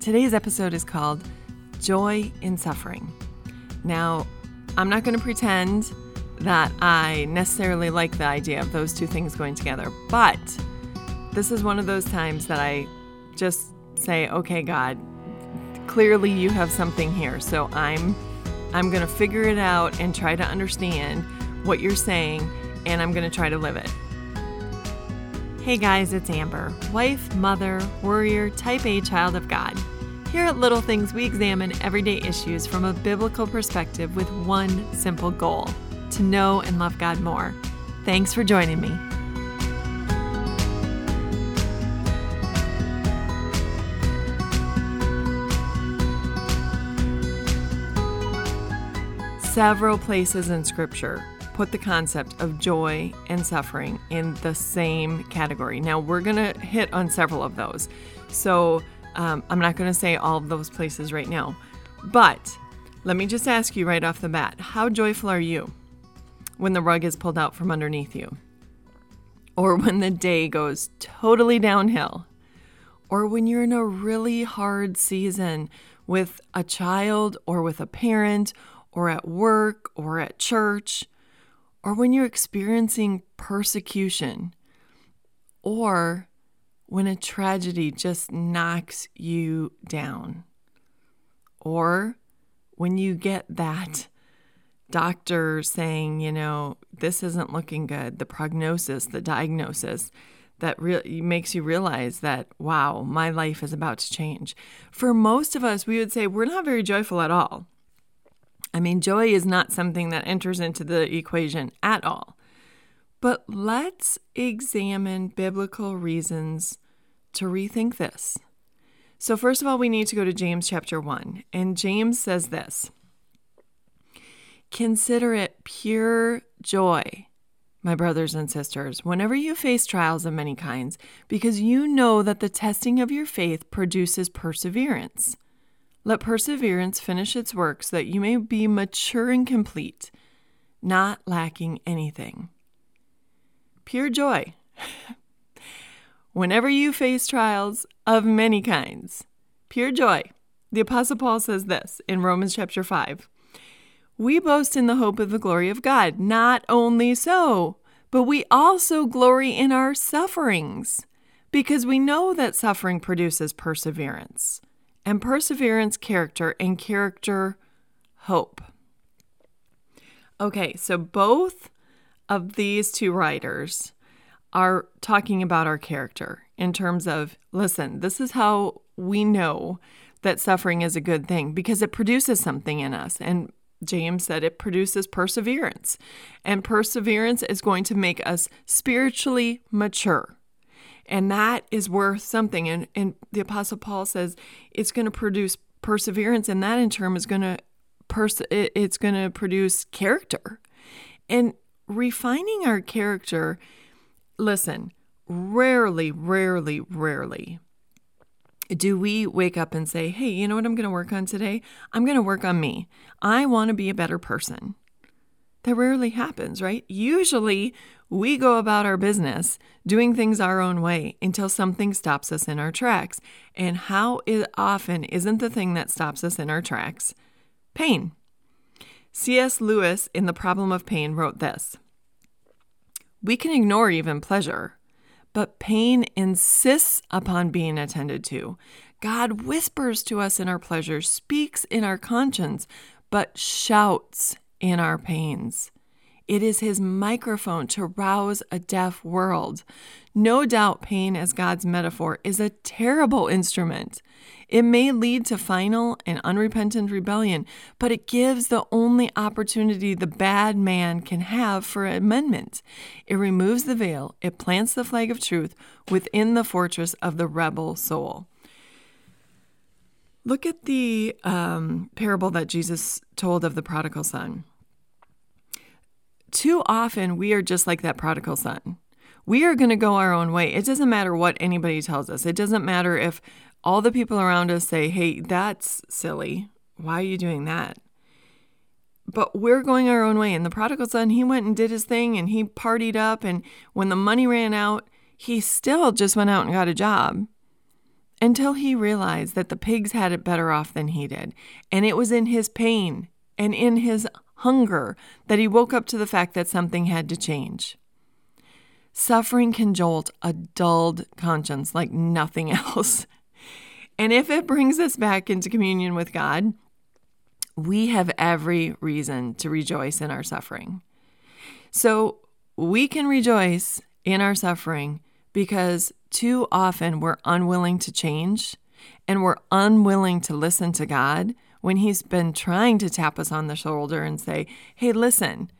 Today's episode is called Joy in Suffering. Now, I'm not going to pretend that I necessarily like the idea of those two things going together, but this is one of those times that I just say, "Okay, God, clearly you have something here." So I'm I'm going to figure it out and try to understand what you're saying, and I'm going to try to live it. Hey guys, it's Amber, wife, mother, warrior, type A child of God. Here at Little Things, we examine everyday issues from a biblical perspective with one simple goal to know and love God more. Thanks for joining me. Several places in Scripture put the concept of joy and suffering in the same category. Now, we're going to hit on several of those. So, um, I'm not going to say all of those places right now. But let me just ask you right off the bat how joyful are you when the rug is pulled out from underneath you? Or when the day goes totally downhill? Or when you're in a really hard season with a child or with a parent or at work or at church? Or when you're experiencing persecution? Or when a tragedy just knocks you down. Or when you get that doctor saying, you know, this isn't looking good, the prognosis, the diagnosis that really makes you realize that, wow, my life is about to change. For most of us, we would say we're not very joyful at all. I mean, joy is not something that enters into the equation at all. But let's examine biblical reasons to rethink this. So, first of all, we need to go to James chapter 1. And James says this Consider it pure joy, my brothers and sisters, whenever you face trials of many kinds, because you know that the testing of your faith produces perseverance. Let perseverance finish its work so that you may be mature and complete, not lacking anything. Pure joy. whenever you face trials of many kinds. Pure joy. The Apostle Paul says this in Romans chapter 5. We boast in the hope of the glory of God. Not only so, but we also glory in our sufferings, because we know that suffering produces perseverance, and perseverance, character, and character, hope. Okay, so both of these two writers are talking about our character in terms of listen, this is how we know that suffering is a good thing because it produces something in us. And James said it produces perseverance. And perseverance is going to make us spiritually mature. And that is worth something. And, and the Apostle Paul says it's going to produce perseverance, and that in turn is going to pers- it's going to produce character. And refining our character listen, rarely, rarely, rarely do we wake up and say, hey, you know what I'm going to work on today? I'm going to work on me. I want to be a better person. That rarely happens, right? Usually we go about our business doing things our own way until something stops us in our tracks. And how often isn't the thing that stops us in our tracks pain? C.S. Lewis in The Problem of Pain wrote this we can ignore even pleasure, but pain insists upon being attended to. God whispers to us in our pleasures, speaks in our conscience, but shouts in our pains. It is his microphone to rouse a deaf world. No doubt, pain, as God's metaphor, is a terrible instrument. It may lead to final and unrepentant rebellion, but it gives the only opportunity the bad man can have for amendment. It removes the veil, it plants the flag of truth within the fortress of the rebel soul. Look at the um, parable that Jesus told of the prodigal son too often we are just like that prodigal son. We are going to go our own way. It doesn't matter what anybody tells us. It doesn't matter if all the people around us say, hey, that's silly. Why are you doing that? But we're going our own way. And the prodigal son, he went and did his thing and he partied up. And when the money ran out, he still just went out and got a job. until he realized that the pigs had it better off than he did. And it was in his pain and in his hunger that he woke up to the fact that something had to change. Suffering can jolt a dulled conscience like nothing else. And if it brings us back into communion with God, we have every reason to rejoice in our suffering. So we can rejoice in our suffering because too often we're unwilling to change and we're unwilling to listen to God when He's been trying to tap us on the shoulder and say, hey, listen,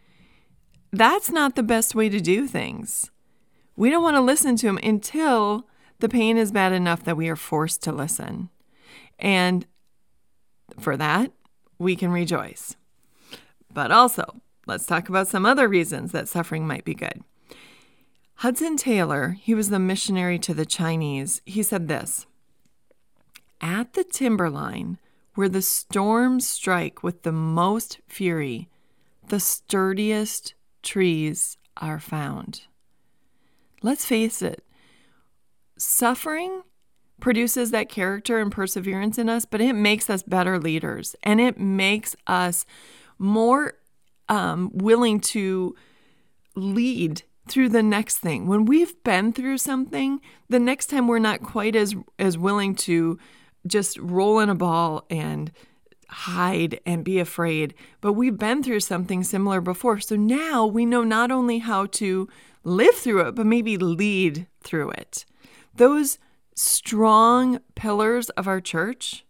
that's not the best way to do things. We don't want to listen to Him until the pain is bad enough that we are forced to listen. And for that, we can rejoice. But also, let's talk about some other reasons that suffering might be good. Hudson Taylor, he was the missionary to the Chinese, he said this At the timberline, where the storms strike with the most fury, the sturdiest trees are found. Let's face it, suffering produces that character and perseverance in us, but it makes us better leaders and it makes us more um, willing to lead through the next thing. When we've been through something, the next time we're not quite as as willing to just roll in a ball and hide and be afraid, but we've been through something similar before. So now we know not only how to live through it, but maybe lead through it. Those strong pillars of our church,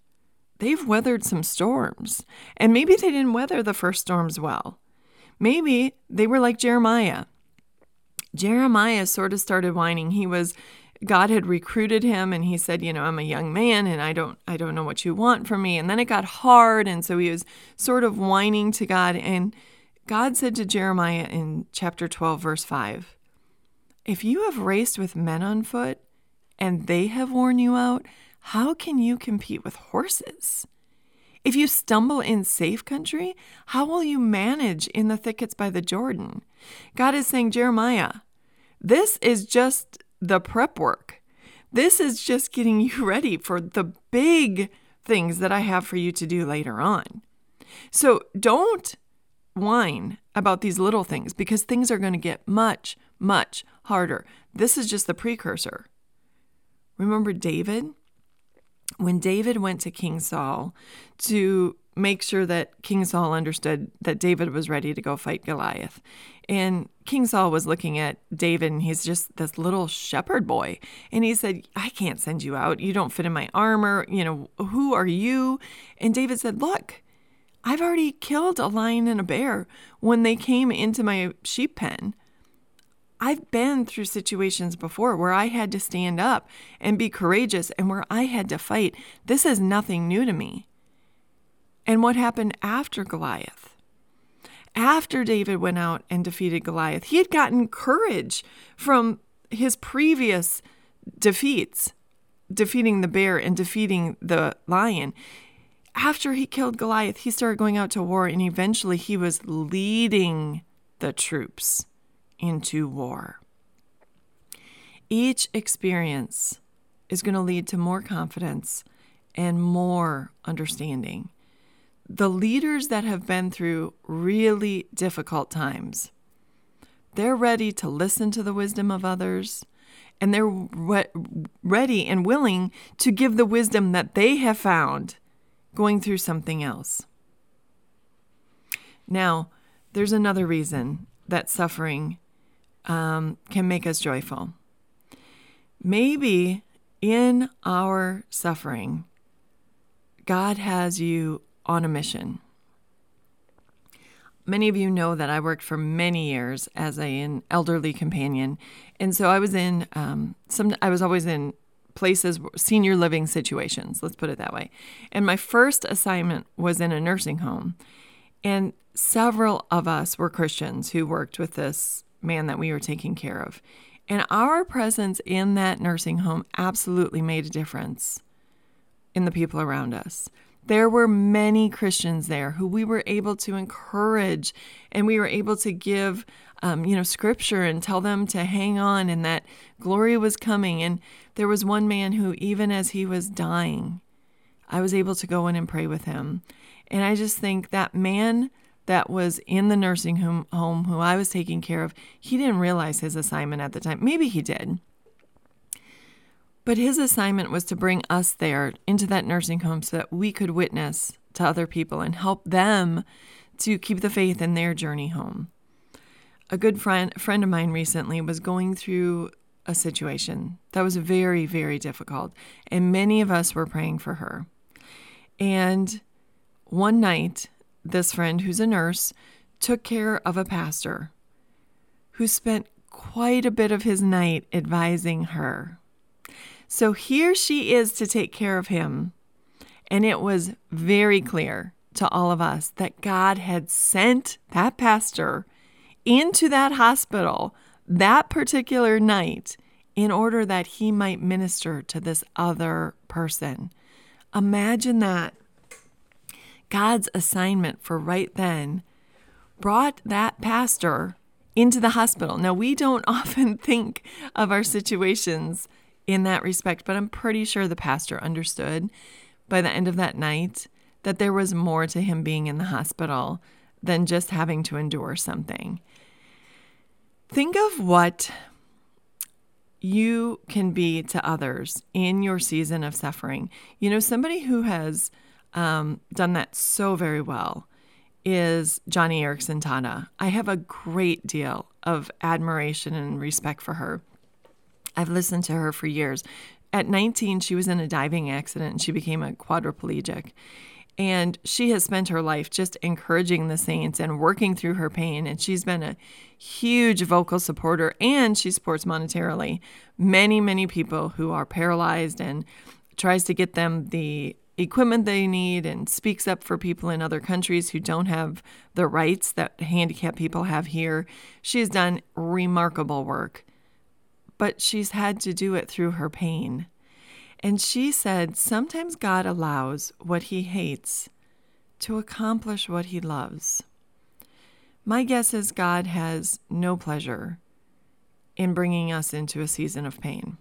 they've weathered some storms. And maybe they didn't weather the first storms well. Maybe they were like Jeremiah. Jeremiah sort of started whining. He was God had recruited him and he said, you know, I'm a young man and I don't I don't know what you want from me. And then it got hard and so he was sort of whining to God and God said to Jeremiah in chapter 12 verse 5, if you have raced with men on foot and they have worn you out, how can you compete with horses? If you stumble in safe country, how will you manage in the thickets by the Jordan? God is saying, Jeremiah, this is just the prep work. This is just getting you ready for the big things that I have for you to do later on. So don't whine about these little things because things are going to get much, much harder. This is just the precursor. Remember David? When David went to King Saul to make sure that King Saul understood that David was ready to go fight Goliath. And King Saul was looking at David and he's just this little shepherd boy. And he said, I can't send you out. You don't fit in my armor. You know, who are you? And David said, Look, I've already killed a lion and a bear when they came into my sheep pen. I've been through situations before where I had to stand up and be courageous and where I had to fight. This is nothing new to me. And what happened after Goliath? After David went out and defeated Goliath, he had gotten courage from his previous defeats, defeating the bear and defeating the lion. After he killed Goliath, he started going out to war and eventually he was leading the troops into war. Each experience is going to lead to more confidence and more understanding. The leaders that have been through really difficult times, they're ready to listen to the wisdom of others and they're re- ready and willing to give the wisdom that they have found going through something else. Now, there's another reason that suffering um, can make us joyful. Maybe in our suffering, God has you on a mission. Many of you know that I worked for many years as a, an elderly companion, and so I was in um, some. I was always in places, senior living situations. Let's put it that way. And my first assignment was in a nursing home, and several of us were Christians who worked with this man that we were taking care of. And our presence in that nursing home absolutely made a difference in the people around us. There were many Christians there who we were able to encourage and we were able to give, um, you know, scripture and tell them to hang on and that glory was coming. And there was one man who, even as he was dying, I was able to go in and pray with him. And I just think that man that was in the nursing home, home who I was taking care of, he didn't realize his assignment at the time. Maybe he did. But his assignment was to bring us there into that nursing home so that we could witness to other people and help them to keep the faith in their journey home. A good friend friend of mine recently was going through a situation that was very very difficult and many of us were praying for her. And one night this friend who's a nurse took care of a pastor who spent quite a bit of his night advising her so here she is to take care of him. And it was very clear to all of us that God had sent that pastor into that hospital that particular night in order that he might minister to this other person. Imagine that. God's assignment for right then brought that pastor into the hospital. Now, we don't often think of our situations in that respect, but I'm pretty sure the pastor understood by the end of that night that there was more to him being in the hospital than just having to endure something. Think of what you can be to others in your season of suffering. You know, somebody who has um, done that so very well is Joni Eareckson Tada. I have a great deal of admiration and respect for her. I've listened to her for years. At 19, she was in a diving accident and she became a quadriplegic. And she has spent her life just encouraging the saints and working through her pain. And she's been a huge vocal supporter and she supports monetarily many, many people who are paralyzed and tries to get them the equipment they need and speaks up for people in other countries who don't have the rights that handicapped people have here. She has done remarkable work but she's had to do it through her pain. And she said, Sometimes God allows what he hates to accomplish what he loves. My guess is God has no pleasure in bringing us into a season of pain.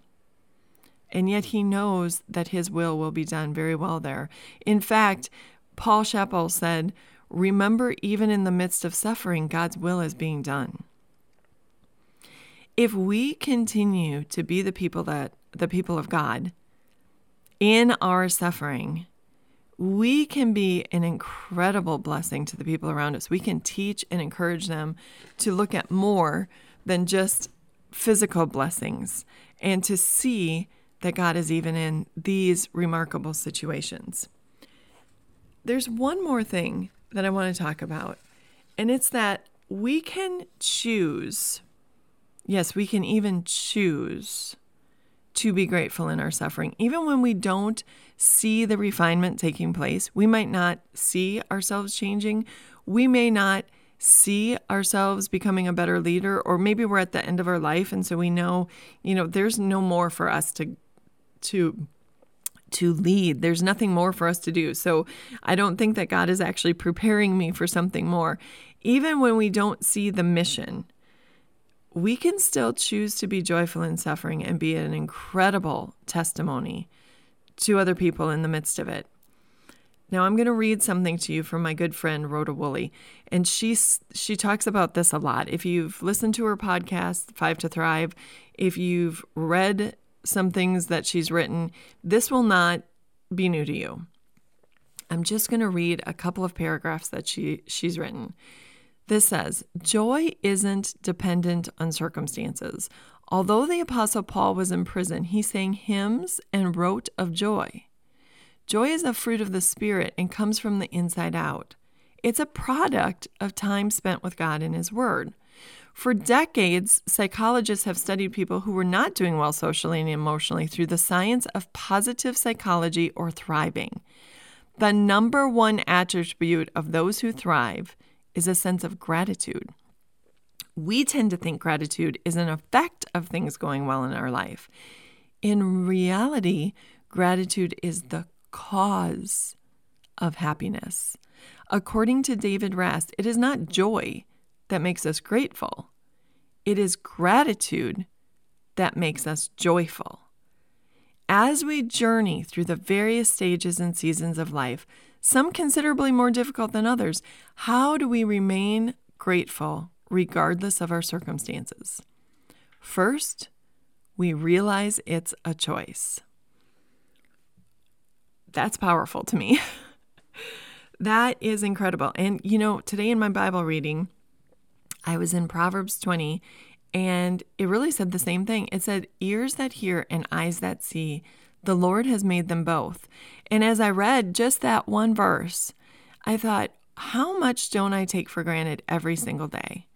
And yet he knows that his will will be done very well there. In fact, Paul Chappell said, Remember, even in the midst of suffering, God's will is being done if we continue to be the people that the people of God in our suffering, we can be an incredible blessing to the people around us. We can teach and encourage them to look at more than just physical blessings and to see that God is even in these remarkable situations. There's one more thing that I want to talk about, and it's that we can choose Yes, we can even choose to be grateful in our suffering. Even when we don't see the refinement taking place, we might not see ourselves changing. We may not see ourselves becoming a better leader, or maybe we're at the end of our life. And so we know, you know, there's no more for us to, to, to lead. There's nothing more for us to do. So I don't think that God is actually preparing me for something more. Even when we don't see the mission, we can still choose to be joyful in suffering and be an incredible testimony to other people in the midst of it. Now I'm going to read something to you from my good friend Rhoda Woolley, and she she talks about this a lot. If you've listened to her podcast Five to Thrive, if you've read some things that she's written, this will not be new to you. I'm just going to read a couple of paragraphs that she she's written. This says, Joy isn't dependent on circumstances. Although the Apostle Paul was in prison, he sang hymns and wrote of joy. Joy is a fruit of the Spirit and comes from the inside out. It's a product of time spent with God and His Word. For decades, psychologists have studied people who were not doing well socially and emotionally through the science of positive psychology or thriving. The number one attribute of those who thrive is a sense of gratitude. We tend to think gratitude is an effect of things going well in our life. In reality, gratitude is the cause of happiness. According to David Rast, it is not joy that makes us grateful, it is gratitude that makes us joyful. As we journey through the various stages and seasons of life, some considerably more difficult than others, how do we remain grateful regardless of our circumstances? First, we realize it's a choice. That's powerful to me. that is incredible. And you know, today in my Bible reading, I was in Proverbs 20 and it really said the same thing. It said, Ears that hear and eyes that see, the Lord has made them both. And as I read just that one verse, I thought, how much don't I take for granted every single day?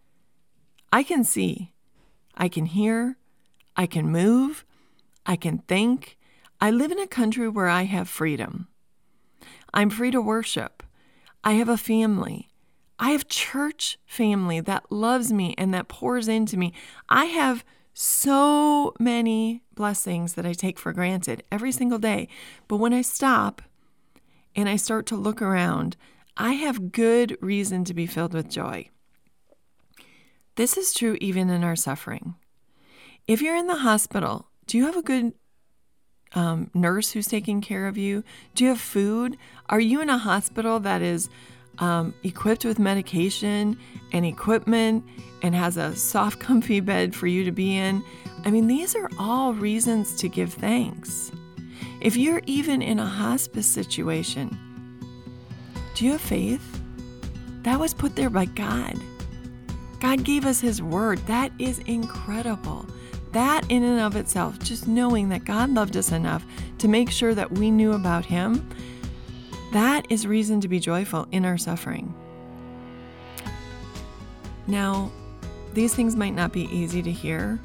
I can see, I can hear, I can move, I can think. I live in a country where I have freedom. I'm free to worship. I have a family. I have church family that loves me and that pours into me. I have so many blessings that I take for granted every single day. But when I stop and I start to look around, I have good reason to be filled with joy. This is true even in our suffering. If you're in the hospital, do you have a good um, nurse who's taking care of you? Do you have food? Are you in a hospital that is um, equipped with medication and equipment and has a soft, comfy bed for you to be in. I mean, these are all reasons to give thanks. If you're even in a hospice situation, do you have faith? That was put there by God. God gave us His word. That is incredible. That, in and of itself, just knowing that God loved us enough to make sure that we knew about Him that is reason to be joyful in our suffering. Now, these things might not be easy to hear,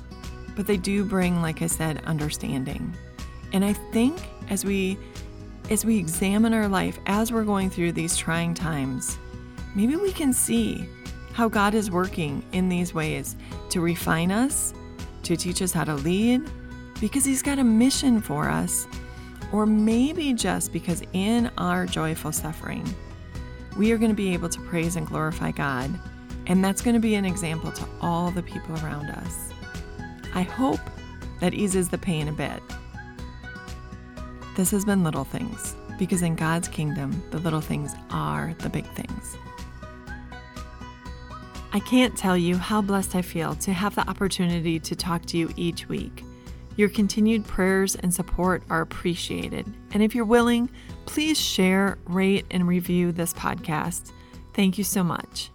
but they do bring, like I said, understanding. And I think as we as we examine our life as we're going through these trying times, maybe we can see how God is working in these ways to refine us, to teach us how to lead, because He's got a mission for us or maybe just because in our joyful suffering, we are going to be able to praise and glorify God, and that's going to be an example to all the people around us. I hope that eases the pain a bit. This has been Little Things, because in God's kingdom, the little things are the big things. I can't tell you how blessed I feel to have the opportunity to talk to you each week. Your continued prayers and support are appreciated. And if you're willing, please share, rate, and review this podcast. Thank you so much.